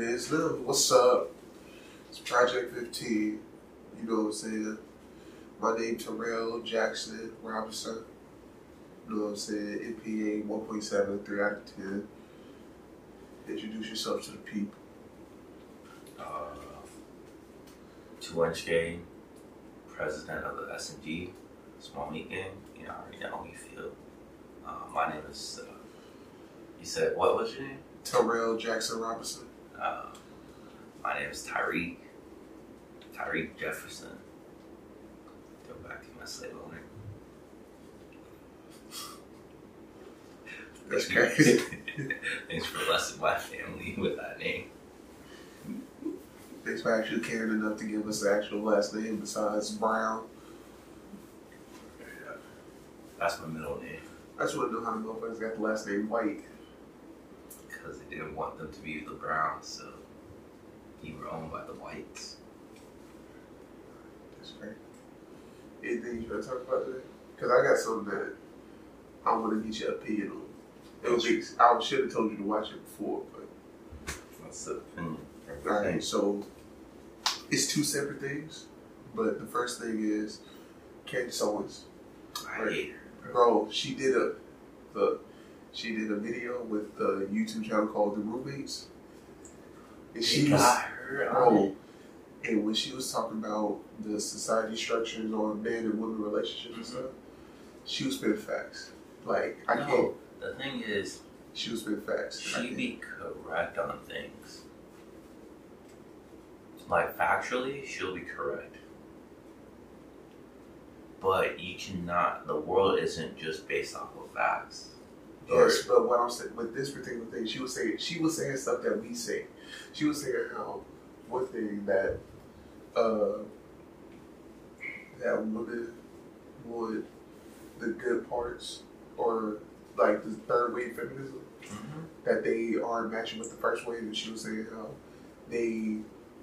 It is. What's up? It's Project 15. You know what I'm saying? My name Terrell Jackson Robinson. You know what I'm saying? NPA 1.7, 3 out of 10. Introduce yourself to the people. uh, two inch game, president of the S and G small meat game. You know, I already know how you feel. Uh, my name is. Uh, you said what was your name? Terrell Jackson Robinson. Uh, my name is Tyreek. Tyreek Jefferson. Go back to my slave owner. That's crazy. Thanks for blessing my family with that name. Thanks for actually caring enough to give us the actual last name besides Brown. That's my middle name I just want to know how the motherfuckers got the last name White. Because they didn't want them to be the Browns, so you were owned by the Whites. That's great. Anything you want to talk about today? Because I got something that I want to get your opinion on. It was, I should have told you to watch it before, but What's the opinion? all right. So it's two separate things, but the first thing is Candace Owens, I hate her. bro. She did a the she did a video with the YouTube channel called The Roommates, and She she was got her on bro. And when she was talking about the society structures on men and women relationships and stuff, she was spitting facts. Like I No, can't. The thing is, She was spitting facts. She be correct on things. Like factually, she'll be correct. But you cannot. The world isn't just based off of facts. Yes, but what I'm saying with this particular thing, she was saying she was saying stuff that we say. She was saying how one thing that uh that women would the good parts or like the third wave feminism Mm-hmm. that they are matching with the first wave and she was saying how they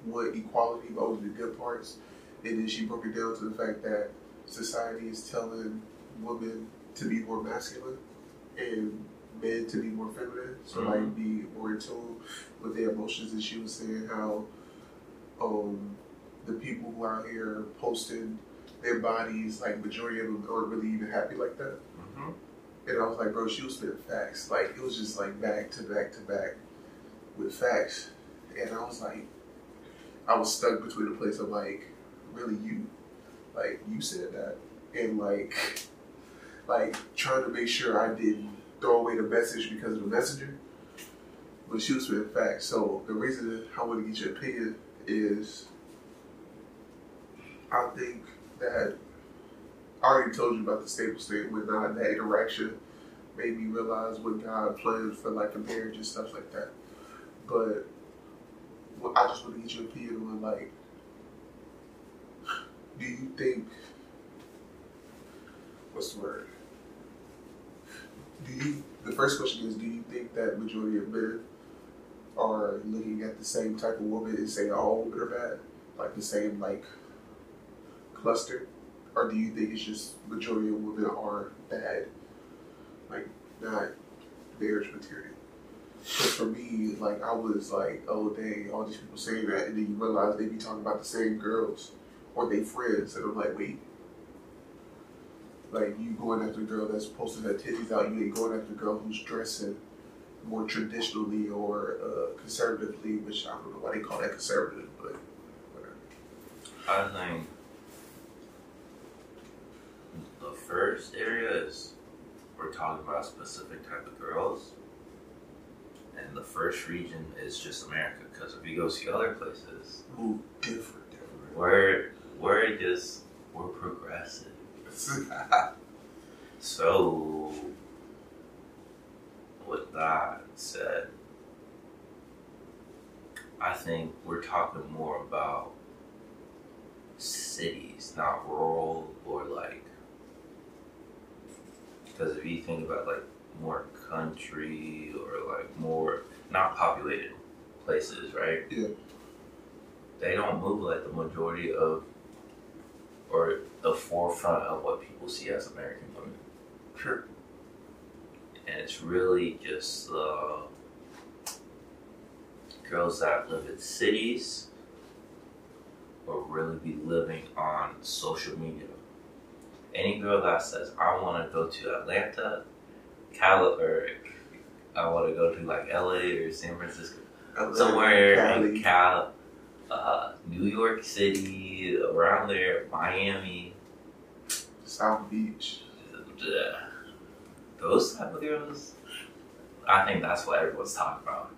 want equality but only the good parts and then she broke it down to the fact that society is telling women to be more masculine and men to be more feminine so Mhm. like be more in tune with their emotions and she was saying how um the people who are out here posting their bodies like majority of them aren't really even happy like that Mm-hmm. and I was like, bro, she was spitting facts. Like it was just like back to back to back with facts. And I was like, I was stuck between a place of like, really you, like you said that, and like, like trying to make sure I didn't throw away the message because of the messenger. But she was spitting facts. So the reason I want to get your opinion is, I think that I already told you about the stable state when uh, that interaction made me realize what God planned for like a marriage and stuff like that. But well, I just want to get your opinion on like, do you think what's the word? Do you? The first question is, do you think that majority of men are looking at the same type of woman and saying all women are bad, like the same like cluster? or do you think it's just majority of women are bad, like not marriage material? Because for me, like I was like, oh dang, all these people saying that, and then you realize they be talking about the same girls or they friends, and I'm like, wait, like you going after a girl that's posting her titties out, you ain't going after a girl who's dressing more traditionally or uh, conservatively, which I don't know why they call that conservative, but whatever. I think the first area is we're talking about a specific type of girls, and the first region is just America. Because if you go see other places, Ooh, different, different. we're we're just we're progressive. So, with that said, I think we're talking more about cities, not rural or like. Because if you think about like more country or like more not populated places, right? Yeah. They don't move like the majority of or the forefront of what people see as American women. Sure. and it's really just uh, girls that live in cities or really be living on social media. Any girl that says, I want to go to Atlanta, Cali, or I want to go to like LA or San Francisco, somewhere Cali. in Cal, uh, New York City, around there, Miami, South Beach. those type of girls. I think that's what everyone's talking about.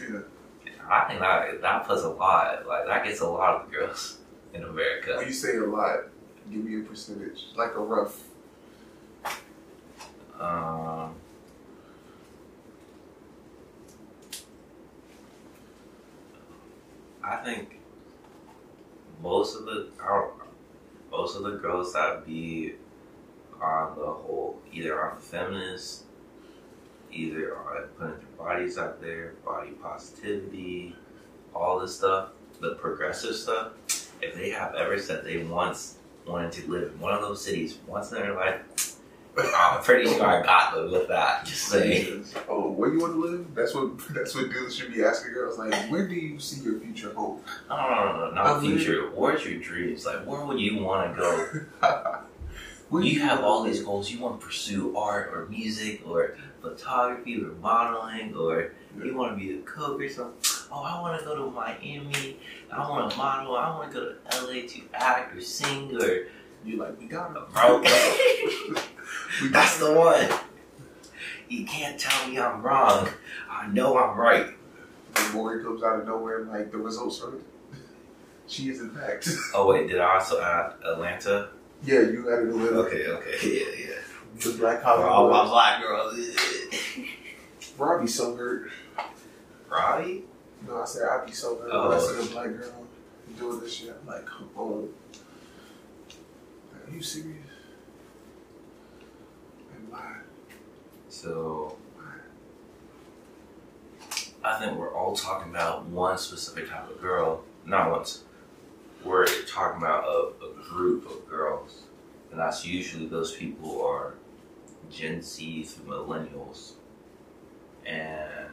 Yeah. I think that that puts a lot, like that gets a lot of girls in America. When you say a lot, give me a percentage, like a rough. Um, I think most of the most of the girls that be on the whole either on feminist, either on putting their bodies out there, body positivity, all this stuff, the progressive stuff. If they have ever said they once wanted to live in one of those cities once in their life, I'm pretty sure I got them with that. Just saying. Oh, where you want to live? That's what that's what dudes should be asking girls. Like, where do you see your future home? No, no, no, no, not I'm future. Where's your dreams? Like, where would you want to go? Where You have all these goals. You want to pursue art or music or photography or modeling or you want to be a cook or something. Oh, I want to go to Miami. I want to model. I want to go to LA to act or sing or. You like we got it, We that's the one. You can't tell me I'm wrong. I know I'm right. The boy comes out of nowhere, like the results are. She is in fact. Oh wait, did I also add Atlanta? yeah, you added a little. Okay, okay, yeah, yeah. The black For all my black girls. I'd so hurt. Robbie? No, I said I'd be so hurt Oh. I a black girl doing this shit. I'm like, come on. Like, are you serious? So I think we're all talking about one specific type of girl. Not once. We're talking about a, a group of girls. And that's usually those people are Gen Z through millennials. And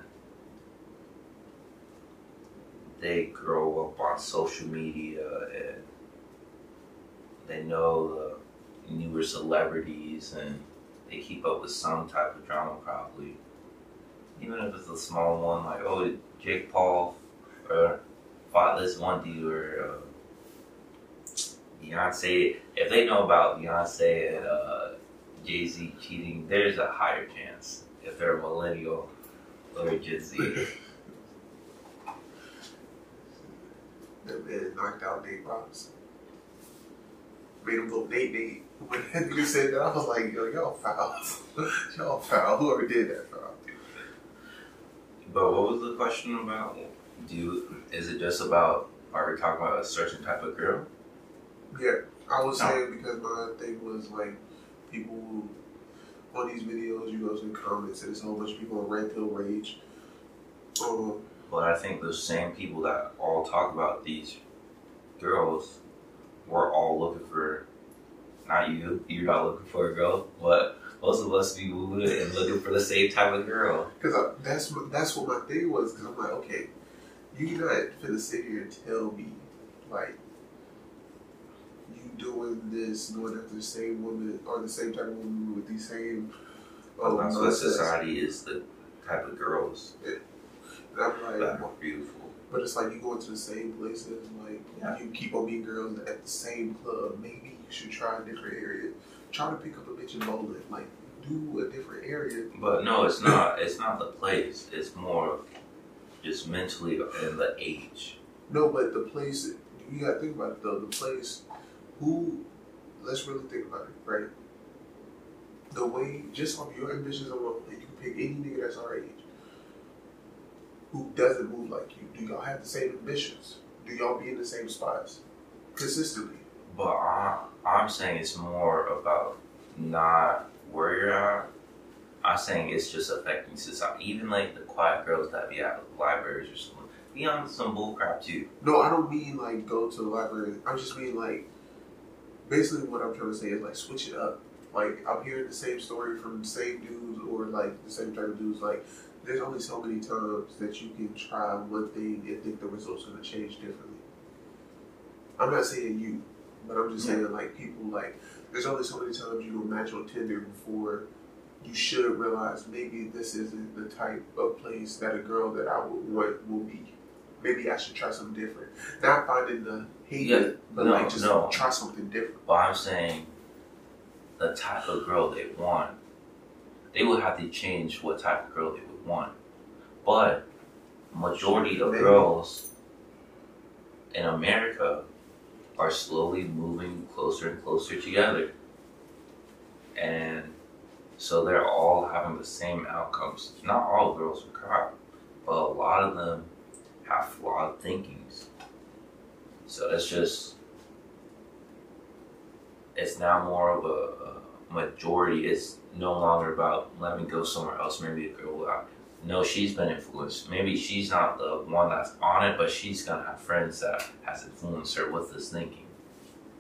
they grow up on social media and they know the newer celebrities and they keep up with some type of drama probably. Even if it's a small one, like oh Jake Paul or fought this one dude or uh, Beyonce. If they know about Beyonce and uh, Jay Z cheating, there's a higher chance if they're a millennial or a Gen Z. That man knocked out Nate Robinson. Made him look Nate Nate. When that nigga said that, I was like, yo, y'all foul. y'all foul. Whoever did that foul. But what was the question about? Do you, is it just about are we talking about a certain type of girl? Yeah, I was No. saying because my thing was like, people who, on these videos, you go to the comments and there's a whole bunch of people on Red Pill Rage. Um, But I think those same people that all talk about these girls were all looking for not you, you're not looking for a girl, but most of us be moving and looking for the same type of girl. Because that's what that's what my thing was. Because I'm like, okay, you're not finna sit here and tell me like you doing this, going after the same woman or the same type of woman with these same. Um, that's what society is the type of girls And I'm like, that are beautiful. but it's like you go into the same places. Like Yeah. you keep on meeting girls at the same club. Maybe you should try a different area. Try to pick up a bitch in bowling. Like do a different area. But no, it's not. It's not the place. It's more of just mentally and the age. No, but the place you gotta think about it though. The place, who? Let's really think about it, right? The way, just off your ambitions alone, if you can pick any nigga that's our age who doesn't move like you. Do y'all have the same ambitions? Do y'all be in the same spots consistently? But I, I'm saying it's more about not where you're at. I'm saying it's just affecting society. Even like the quiet girls that be at libraries or something, be on some bullcrap too. No, I don't mean like go to the library. I am just mean like basically what I'm trying to say is like switch it up. Like I'm hearing the same story from the same dudes or like the same type of dudes. Like there's only so many times that you can try one thing and think the result's gonna change differently. I'm not saying you, but I'm just saying like people like there's only so many times you will match on Tinder before you should realize maybe this isn't the type of place that a girl that I would want will be. Maybe I should try something different. Not finding the hate, Yeah, but no, like just no. try something different. But I'm saying the type of girl they want, they would have to change what type of girl they would want. But majority of Maybe. girls in America are slowly moving closer and closer together. And so they're all having the same outcomes. Not all girls are crap, but a lot of them have flawed thinkings. So it's just it's now more of a, a majority. It's no longer about let me go somewhere else. Maybe a girl will. No, she's been influenced. Maybe she's not the one that's on it, but she's gonna have friends that has influenced her with this thinking.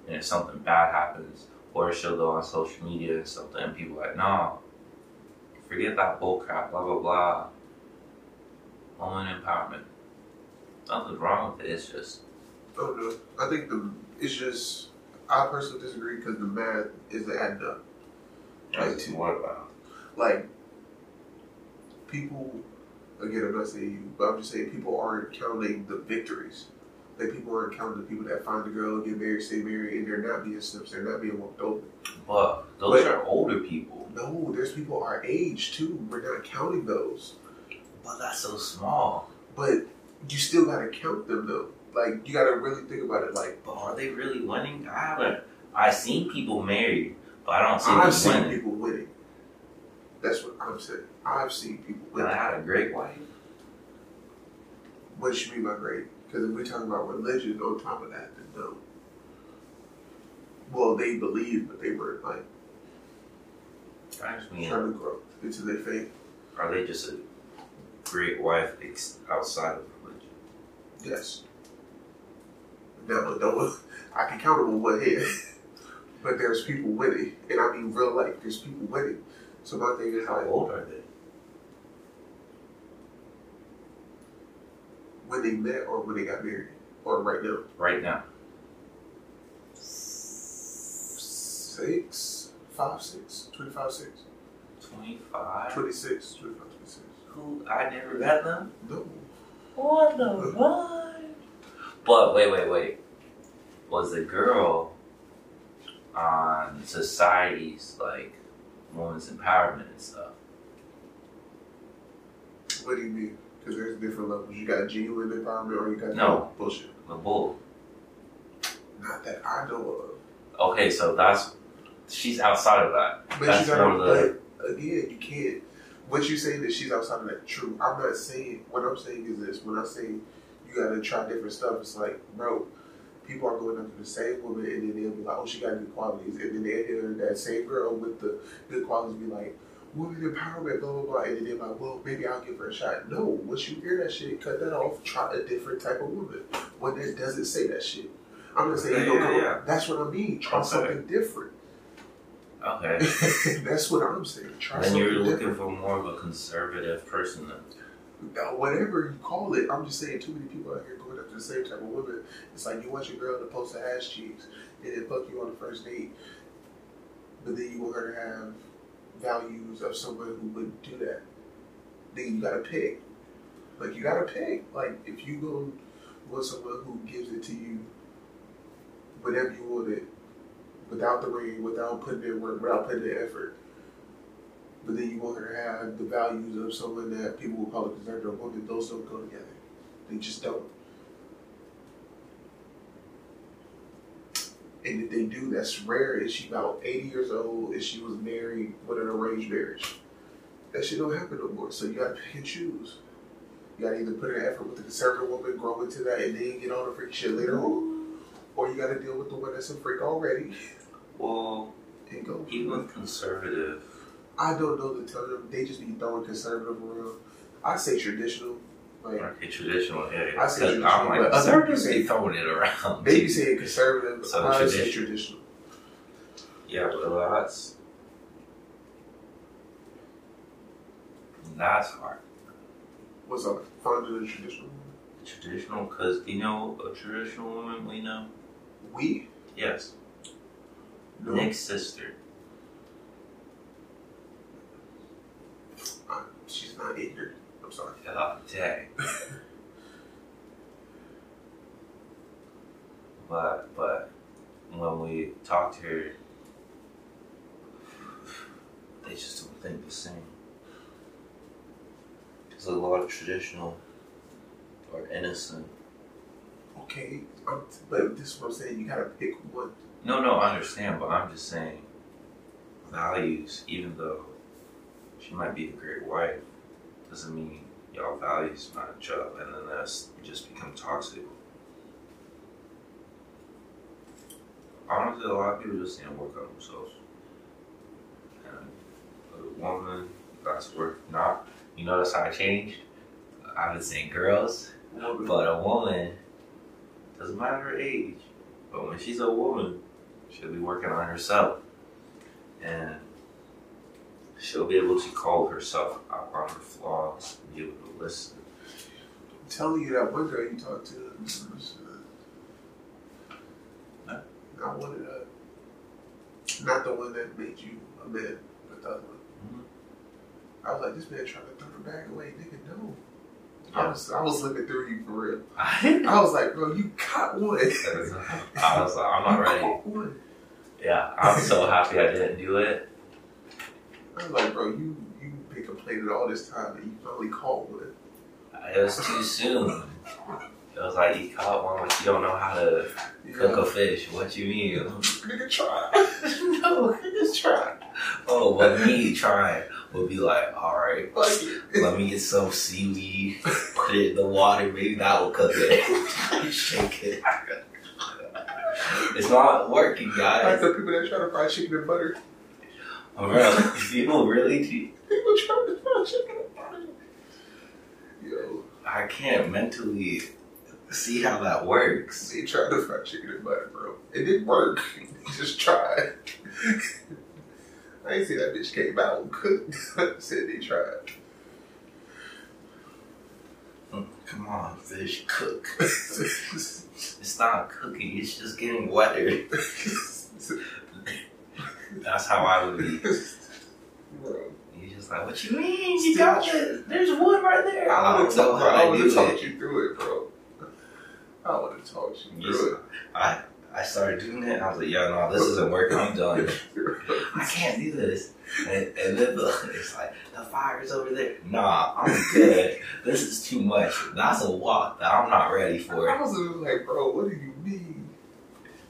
And if something bad happens, or she'll go on social media and something, and people are like, no, forget that bull crap, blah blah blah. Woman empowerment. Nothing's wrong with it. It's just oh, I don't know. I think the it's just I personally disagree because the math isn't adding up. Like, to- what about? like people again I'm not saying you, but I'm just saying people aren't counting the victories. Like people aren't counting the people that find a girl, get married, stay married, and they're not being snips, they're not being walked over. But those But- are older people. No, there's people our age too. We're not counting those. But that's so small. But you still gotta count them though. Like you gotta really think about it. Like But are they really winning? I haven't. I've seen people married, but I don't see I've them seen winning. people winning. That's what I'm saying. I've seen people And I had a great wife. What you mean by great? Because if we're talking about religion on top of that, then no. Well, they believed, but they weren't like just mean, trying to grow into their faith. are they just a great wife ex- outside of religion? Yes. No, no, I can count them on one hand. but there's people winning, and I mean real life. There's people winning. So my thing is How old are they? when they met or when they got married or right now. Right now. Six, five, six, 25, six, 25? 26, 25, 26. Who? I never met them? No. What the fuck? But wait, wait, wait. Was the girl on society's like women's empowerment and stuff? What do you mean? Because there's different levels. You got genuine empowerment or you got No. bullshit. The bull. Not that I know Okay, so that's she's outside of that. But That's you gotta, the- but again, you can't. What you saying that she's outside of that true. I'm not saying, what I'm saying is this. When I say you gotta try different stuff, it's like, bro, people are going after the same woman and then they'll be like, oh, she got good qualities. And then they hear that same girl with the good qualities be like, woman empowerment, blah, blah, blah. And then they're like, well, maybe I'll give her a shot. No, once you hear that shit, cut that off. Try a different type of woman. One that doesn't say that shit. I'm not saying Yeah, you don't yeah, yeah. That's what I mean. Try Okay. something different. Okay. That's what I'm saying. Try then something you're looking different. for more of a conservative person then. Whatever you call it, I'm just saying too many people out here going after the same type of woman. It's like you want your girl to post her ass cheeks and then fuck you on the first date, but then you want her to have values of someone who wouldn't do that. Then you gotta pick. Like you gotta pick. Like if you go want someone who gives it to you whenever you want it, without the ring, without putting in work, without putting in effort. But then you want her to have the values of someone that people will call a conservative woman. Those don't go together. They just don't. And if they do, that's rare. Is she about 80 years old? If she was married with an arranged marriage? That shit don't happen no more. So you gotta pick and choose. You gotta either put in effort with the conservative woman, grow into that, and then get on the freak shit later on. Or you gotta deal with the one that's a freak already Well, and go. even with conservative, I don't know to tell them. They just be throwing conservative around. I say traditional. Like, okay, traditional, yeah. I say traditional. I'm like, conservatives be throwing it around. They be saying conservative. So I traditional. say traditional. Yeah, well, that's that's hard. What's up? Find the traditional woman? Traditional, because you know a traditional woman we know? We? Yes. No. Nick's sister. She's not ignorant. I'm sorry. Dang. but but when we talk to her, they just don't think the same. There's a lot of traditional or innocent. Okay, but this is what I'm saying. You gotta pick one. No, no, I understand, but I'm just saying values. Even though she might be a great wife, doesn't mean y'all values match up, and then that's just become toxic. Honestly, a lot of people just need to work on themselves. And a woman, that's work. Not, you notice how I changed? I've been saying girls, but a woman doesn't matter her age. But when she's a woman, she'll be working on herself, and she'll be able to call herself out on her flaws, and be able to listen. I'm telling you that one girl you talked to. Huh? Not one of the. Not the one that made you a man, but the other one. Mhm. I was like, this man trying to throw the bag away, nigga. No. I was I was looking through you for real. I I was like, bro, you caught one. I was like, I'm not ready. Yeah, I'm so happy I didn't do it. I was like, bro, you you been complaining all this time and you finally caught one. It was too soon. It was like you caught one, but you don't know how to cook a fish. What you mean? Nigga, try. no, just try. Oh, but me trying would be like, all right, it. let me get some seaweed, put it in the water, maybe that will cook it. Shake it. It's not working, guys. Like the people that try to fry chicken and butter. Oh, bro, people really, do- People try to fry chicken and butter. Yo, I can't mentally see how that works. they tried to fry chicken and butter, bro. It didn't work. They just tried. I ain't see that bitch came out and cooked. Said they tried. Mm, come on, fish, cook. It's not cooking, it's just getting wetter. That's how I would be. bro. You're just like, what you mean? You got this. There's wood right there. I would don't have know how I to would have talked you through it, bro. I would have talked you through I, I started doing it. I was like, yo, no, this isn't working. I'm done. I can't do this. And, and then the, it's like, the fire's over there. Nah, I'm good. This is too much. That's a walk that I'm not ready for. I was like, bro, what do you mean?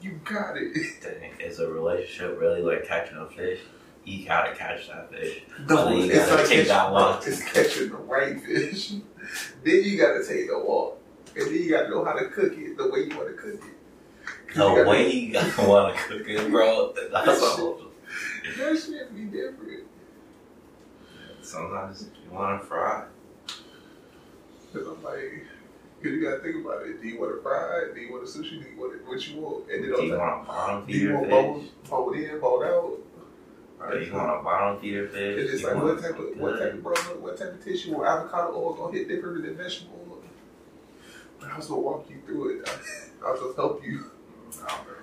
You got it. Dang, is a relationship really like catching a fish? You gotta catch that fish. No, you it's like take catching, that walk. It's catching the right fish. then you gotta take the walk. And then you gotta know how to cook it the way you wanna cook it. The you way you gotta wanna cook it, bro, that's all. That shit be different. Sometimes you wanna fry. Cause I'm like, cause you gotta think about it. Do you want to fry it? Do you want to sushi? Do you want it, what you want? And then Do you want a bottom do you want fish? bone, bone in, bone out? Do you want a bottom feeder fish? It's just You like what type of what type of bro, what type of tissue or avocado oil gonna hit different than vegetable oil. But I was gonna walk you through it. I, I was gonna help you. Nah, bro.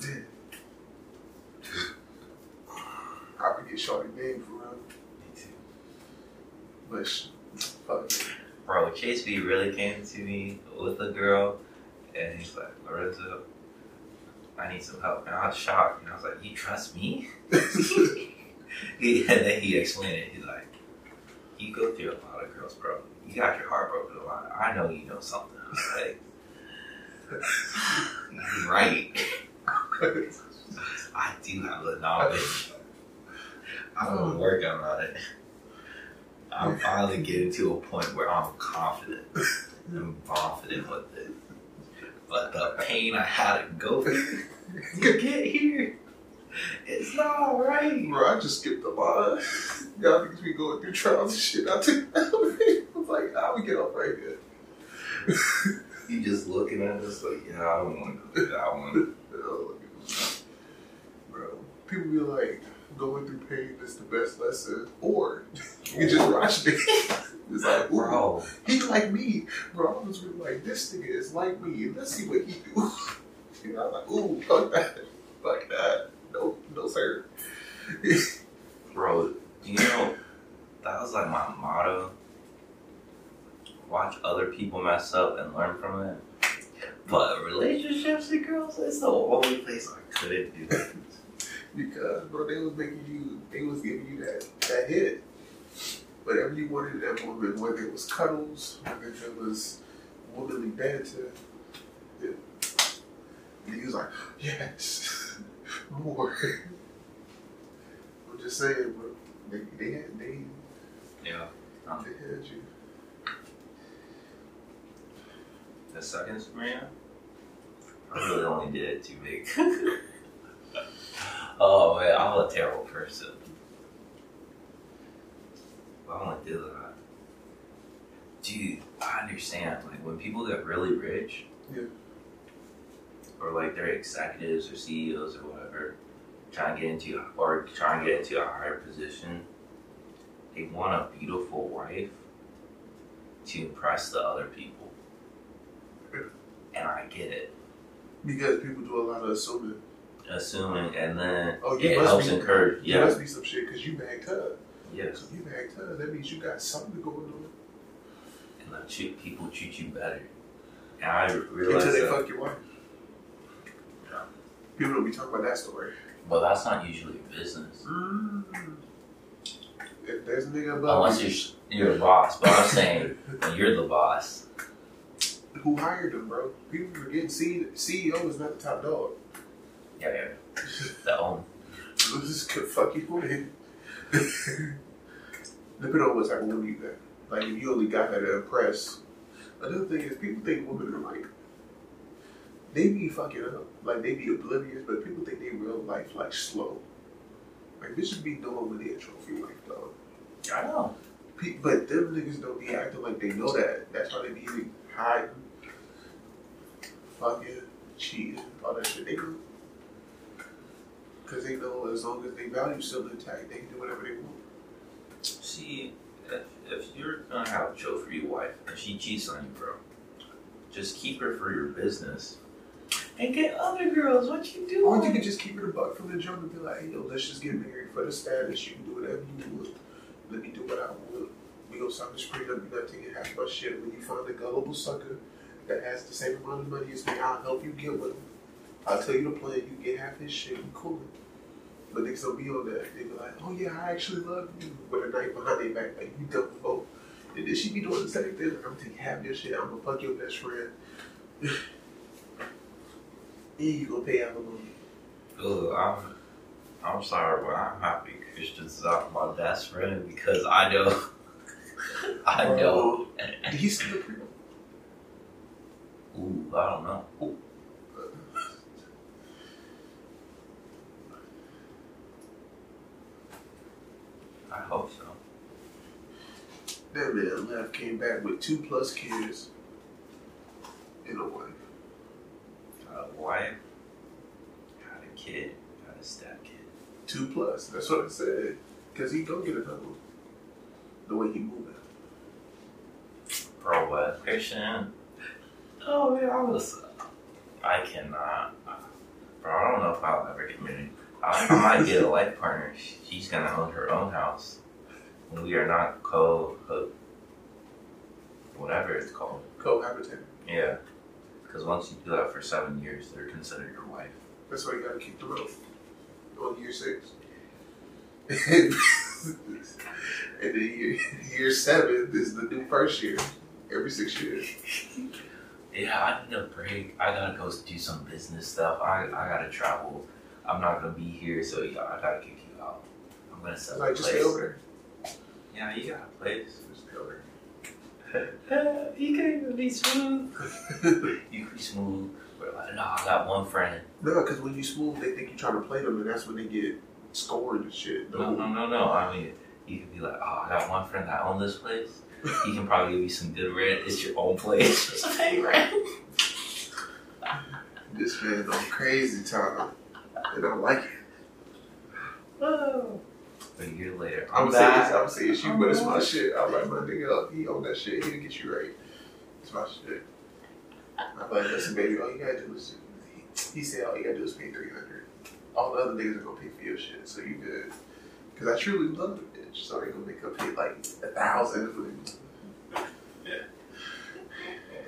Man. I forget Shorty name for real, Me too. but fuck it. Bro, Chase B really came to me with a girl, and he's like, Lorenzo, I need some help. And I was shocked, and I was like, You trust me? He- and then he explained it. He's like, You go through a lot of girls, bro. You got your heart broken a lot. I know you know something. I was like, You're right. I do have the knowledge. I'm um, working on it. I'm finally getting to a point where I'm confident. I'm confident with it. But the pain I had to go through to get here, it's not right. Bro, I just skipped the line. Y'all niggas be going through trials and shit. I took that. I was like, nah, we get off right here. You just looking at us like, yeah, I don't want to go through that one. Oh, Bro, people be like, going through pain is the best lesson, or you can just watch me. It's like, ooh, Bro, he like me, bro. I was really like, this nigga is like me. Let's see what he do. You know, I'm like, ooh, fuck that, fuck that. No, no, sir. bro, you know, that was like my motto. Watch other people mess up and learn from it. But relationships and girls, it's the only place I couldn't do that. Because, bro, they was making you, they was giving you that that hit. Whatever you wanted in that woman, whether it was cuddles, whether it was womanly banter, it, he was like, yes, more. I'm just saying, bro. They, they had, they, Yeah. they had you. The second Sabrina? I really only did it too big. oh man, I'm a terrible person. Why don't I do that? Dude, I understand. Like when people get really rich, Yeah. or like they're executives or CEOs or whatever, trying to get into or trying to get into a higher position, they want a beautiful wife to impress the other people. And I get it. Because people do a lot of assuming. Assuming, and then Oh, it helps be- encourage. Yeah, must be some shit because you bagged her. yes, So you bagged her. That means you got something going on. and treat, people treat you better. And I Until realize they that, fuck your wife. Yeah. People don't be talking about that story. but that's not usually business Mm. If there's a nigga above unless you, you're you're the boss. But I'm saying when you're the boss, who hired them, bro? People forget C- CEO is not the top dog. Yeah, yeah, the own. This could fuck you with. Depending on what type of woman you got. Like if you only got her to impress. Another thing is people think women are like they be fucking up. Like they be oblivious, but people think they real life like slow. Like this bitches be doing they a trophy wife dog. I know. Pe- But them niggas don't be acting like they know that. That's why they be hiding, fucking, cheating, all that shit. They do. Because they know as long as they value still intact, they can do whatever they want. See, if, if you're gonna have a Joe for your wife and she cheats on you, bro, just keep her for your business. And get other girls. What you doing? Or you could just keep it a buck from the jump and be like, hey, yo, let's just get married for the status. You can do whatever you want. Let me do what I want. We go sign the spring up, you're not taking half my shit. When you find a gullible sucker that has the same amount of money as me, I'll help you get with him. I'll tell you the plan, you get half his shit, you cool. But niggas don't be on that. They be like, oh yeah, I actually love you. With a knife behind their back, like you dumb vote. And then she be doing the same thing. I'm gonna take half your shit, I'm gonna fuck your best friend. and you gonna pay alimony. Ugh, I'm, I'm sorry, but I'm happy Christian's not my best friend because I know, I know. Did he's the pre Ooh, I don't know. Ooh, I hope so. That man left, came back with two plus kids and a wife. Got a wife, got a kid, got a step kid. Two plus. That's what I said. Cause he don't get another one. The way he moving. Bro, but Christian, oh man, I was, I cannot. Bro, I don't know if I'll ever get married. I, I might get a life partner. She's gonna own her own house. And we are not co, co whatever it's called. Cohabiting. Yeah. Because once you do that for seven years, they're considered your wife. That's why you gotta keep them up. On year six. and then year, year seven is the new first year. Every six years. Yeah, I need a break. I gotta go do some business stuff. I, I gotta travel. I'm not gonna be here, so yeah, I gotta kick you out. I'm gonna set Like just place. stay over Yeah, you got a place. there. Just stay over you can even be smooth. You can be smooth. But like, no, I got one friend. no, because when you smooth, they think you're trying to play them, and that's when they get scored and shit. No, no, no, no. I mean, you could be like, oh, I got one friend that owned this place. He can probably give you some good rent. It's your own place. Just pay rent. This man on crazy time, and I don't like it. Oh. A year later, I'm I'm saying. I'm saying shit, but it's my shit. I'm like, my nigga, he own that shit. He'll get you right. It's my shit. I'm like, listen, baby, all you gotta do is. He, he said, all you gotta do is pay three hundred. All the other niggas are gonna pay for your shit, so you good. Cause I truly love the bitch, so they gonna make her pay like a thousand for me.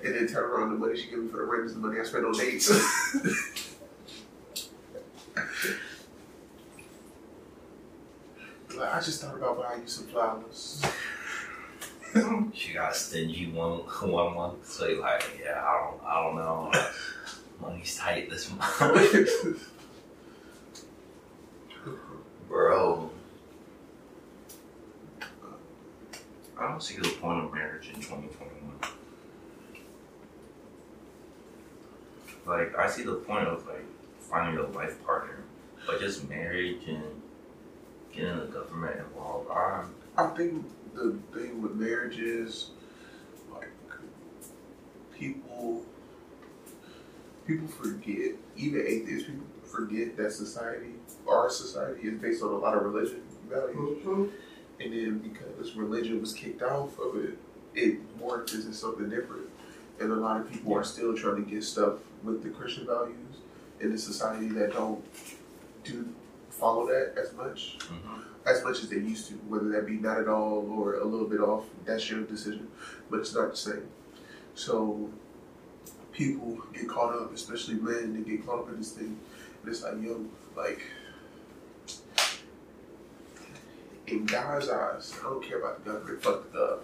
And then turn around the money she give me for the rent is the money I spent on dates. like, I just thought about buying you some flowers. She got stingy one one month, so you're like, yeah, I don't, I don't know. Money's tight this month, bro. I don't see the point of marriage in 2021. Like, I see the point of like finding a life partner, but just marriage and getting the government involved. I, I think the thing with marriage is like people people forget, even atheists, people forget that society, our society, is based on a lot of religion values. Mm-hmm. And then because religion was kicked off of it, it morphed into something different. And a lot of people are still trying to get stuff with the Christian values in a society that don't do follow that as much mm-hmm. as much as they used to, whether that be not at all or a little bit off, that's your decision. But it's not the same. So people get caught up, especially men, they get caught up in this thing. And it's like, yo, like in God's eyes, I don't care about the government, fuck the gov.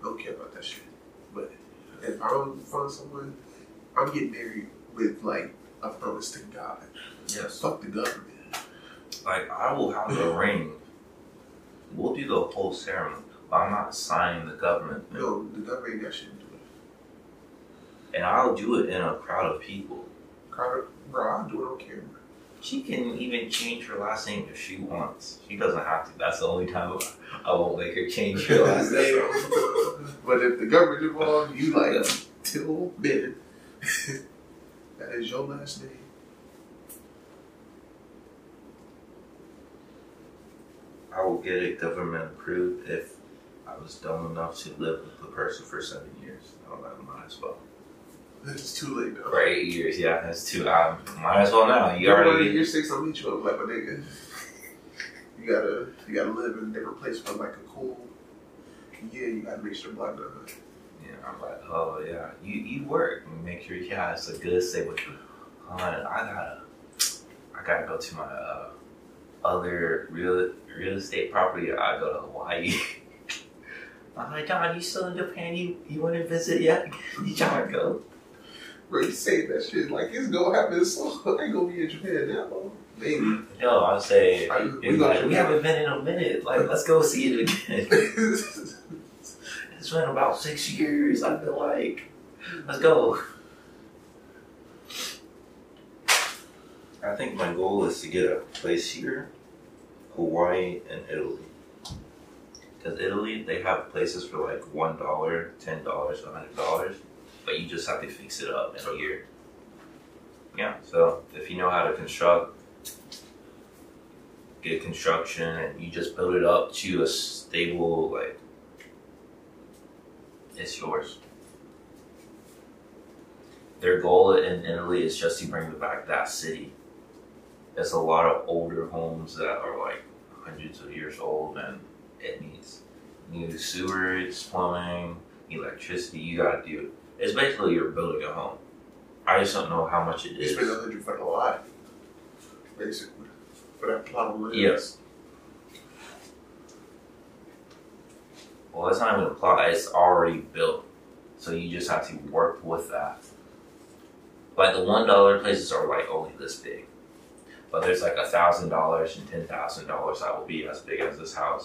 I don't care about that shit. But if I don't find someone, I'm getting married with like a promise to God. yes. Fuck the government. Like I will have the ring. We'll do the whole ceremony, but I'm not signing the government. No, the government ain't shouldn't do it. And I'll do it in a crowd of people. Carter, bro, I'll do it on camera. She can even change her last name if she wants. She doesn't have to. That's the only time I won't make her change her last name. but if the government involved, you like till Ben. that is your last name. I will get it government approved if I was dumb enough to live with the person for seven years. That might as well. It's too late though. For eight years, yeah, that's too. I might as well now. You Don't already. year six, I'll meet you up like my nigga. You gotta, you gotta live in a different place for like a cool year. You gotta make sure blood done. Yeah, I'm like, oh yeah, you you work make sure yeah, it's a good stable. Uh, I gotta, I gotta go to my uh, other real real estate property. I go to Hawaii. I'm like, John, you still in Japan? You you want to visit yet? You trying to go? Bro, you say that shit like it's gonna happen. So I ain't gonna be in Japan now, bro. Maybe. No, I'm saying I- we like, we haven't been in a minute. Like, let's go see it again. It's been about six years. I feel like. Let's go. I think my goal is to get a place here, Hawaii, and Italy. Because Italy, they have places for like one dollar, ten dollars, a hundred dollars, but you just have to fix it up in a year. Yeah, so if you know how to construct, get construction, and you just build it up to a stable like it's yours. Their goal in Italy is just to bring back that city. There's a lot of older homes that are like hundreds of years old and it needs new sewage, plumbing, electricity. You gotta do it. It's basically you're building a home. I just don't know how much it You is. spend a hundred for the lot, basically, for that plot of land. Yes. Well, it's not even a plot. It's already built, so you just have to work with that. Like the one dollar places are like only this big, but there's like a thousand dollars and ten thousand dollars that will be as big as this house.